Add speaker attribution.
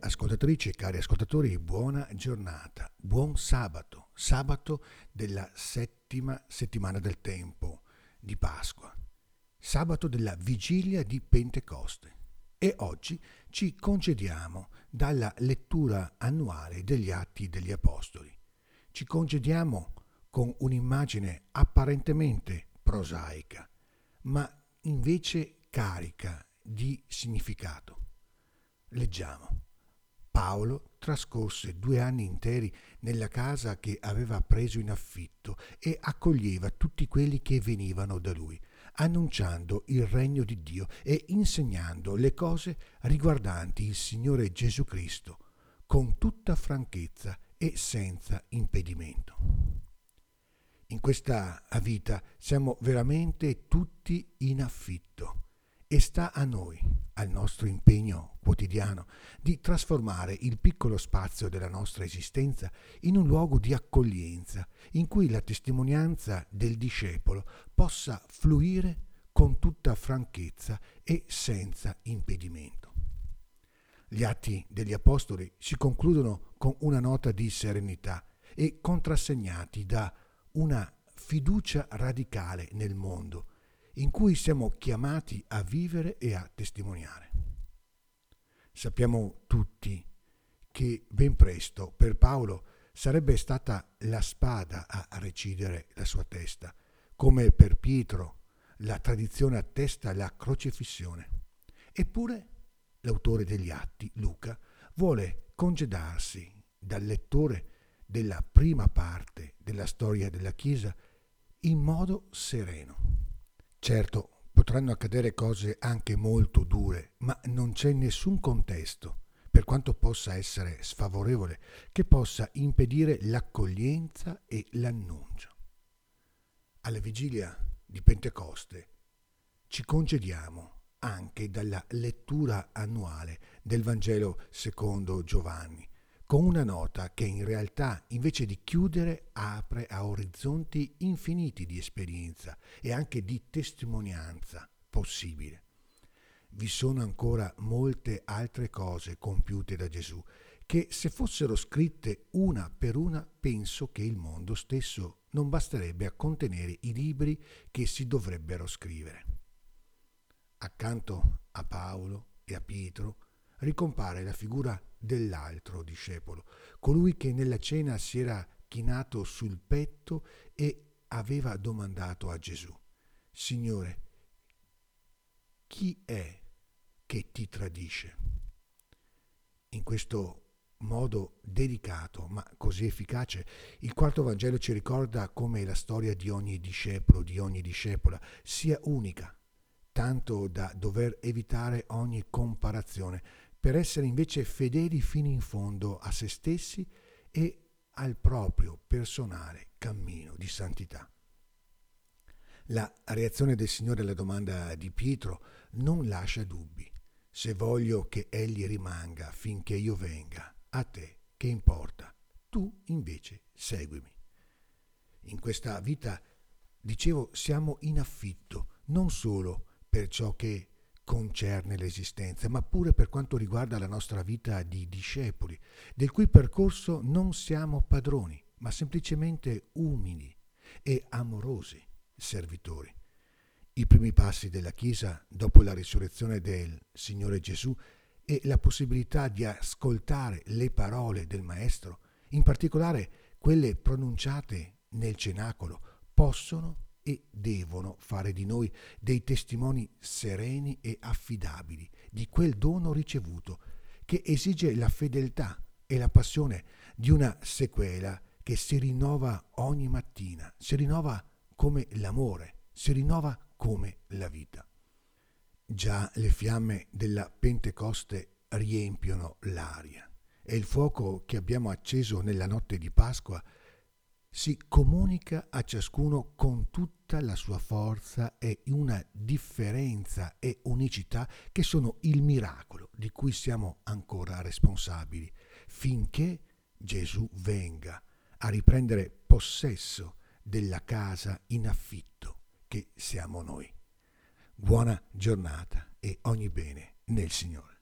Speaker 1: ascoltatrici e cari ascoltatori, buona giornata, buon sabato, sabato della settima settimana del tempo di Pasqua, sabato della vigilia di Pentecoste. E oggi ci congediamo dalla lettura annuale degli Atti degli Apostoli. Ci congediamo con un'immagine apparentemente prosaica, ma invece carica di significato. Leggiamo. Paolo trascorse due anni interi nella casa che aveva preso in affitto e accoglieva tutti quelli che venivano da lui, annunciando il regno di Dio e insegnando le cose riguardanti il Signore Gesù Cristo, con tutta franchezza e senza impedimento. In questa vita siamo veramente tutti in affitto e sta a noi, al nostro impegno quotidiano, di trasformare il piccolo spazio della nostra esistenza in un luogo di accoglienza, in cui la testimonianza del discepolo possa fluire con tutta franchezza e senza impedimento. Gli atti degli Apostoli si concludono con una nota di serenità e contrassegnati da una fiducia radicale nel mondo, in cui siamo chiamati a vivere e a testimoniare. Sappiamo tutti che ben presto per Paolo sarebbe stata la spada a recidere la sua testa, come per Pietro la tradizione attesta la crocifissione. Eppure l'autore degli atti, Luca, vuole congedarsi dal lettore della prima parte della storia della Chiesa in modo sereno. Certo, potranno accadere cose anche molto dure, ma non c'è nessun contesto, per quanto possa essere sfavorevole, che possa impedire l'accoglienza e l'annuncio. Alla vigilia di Pentecoste ci congediamo anche dalla lettura annuale del Vangelo secondo Giovanni, con una nota che in realtà invece di chiudere apre a orizzonti infiniti di esperienza e anche di testimonianza possibile. Vi sono ancora molte altre cose compiute da Gesù che se fossero scritte una per una penso che il mondo stesso non basterebbe a contenere i libri che si dovrebbero scrivere. Accanto a Paolo e a Pietro ricompare la figura dell'altro discepolo, colui che nella cena si era chinato sul petto e aveva domandato a Gesù, Signore, chi è che ti tradisce? In questo modo delicato ma così efficace, il quarto Vangelo ci ricorda come la storia di ogni discepolo, di ogni discepola, sia unica, tanto da dover evitare ogni comparazione, per essere invece fedeli fino in fondo a se stessi e al proprio personale cammino di santità. La reazione del Signore alla domanda di Pietro non lascia dubbi. Se voglio che egli rimanga finché io venga, a te che importa? Tu invece seguimi. In questa vita, dicevo, siamo in affitto non solo per ciò che concerne l'esistenza, ma pure per quanto riguarda la nostra vita di discepoli, del cui percorso non siamo padroni, ma semplicemente umili e amorosi servitori. I primi passi della Chiesa dopo la risurrezione del Signore Gesù e la possibilità di ascoltare le parole del Maestro, in particolare quelle pronunciate nel cenacolo, possono e devono fare di noi dei testimoni sereni e affidabili di quel dono ricevuto, che esige la fedeltà e la passione di una sequela che si rinnova ogni mattina, si rinnova come l'amore, si rinnova come la vita. Già le fiamme della Pentecoste riempiono l'aria e il fuoco che abbiamo acceso nella notte di Pasqua si comunica a ciascuno con tutta la sua forza e una differenza e unicità che sono il miracolo di cui siamo ancora responsabili, finché Gesù venga a riprendere possesso della casa in affitto che siamo noi. Buona giornata e ogni bene nel Signore.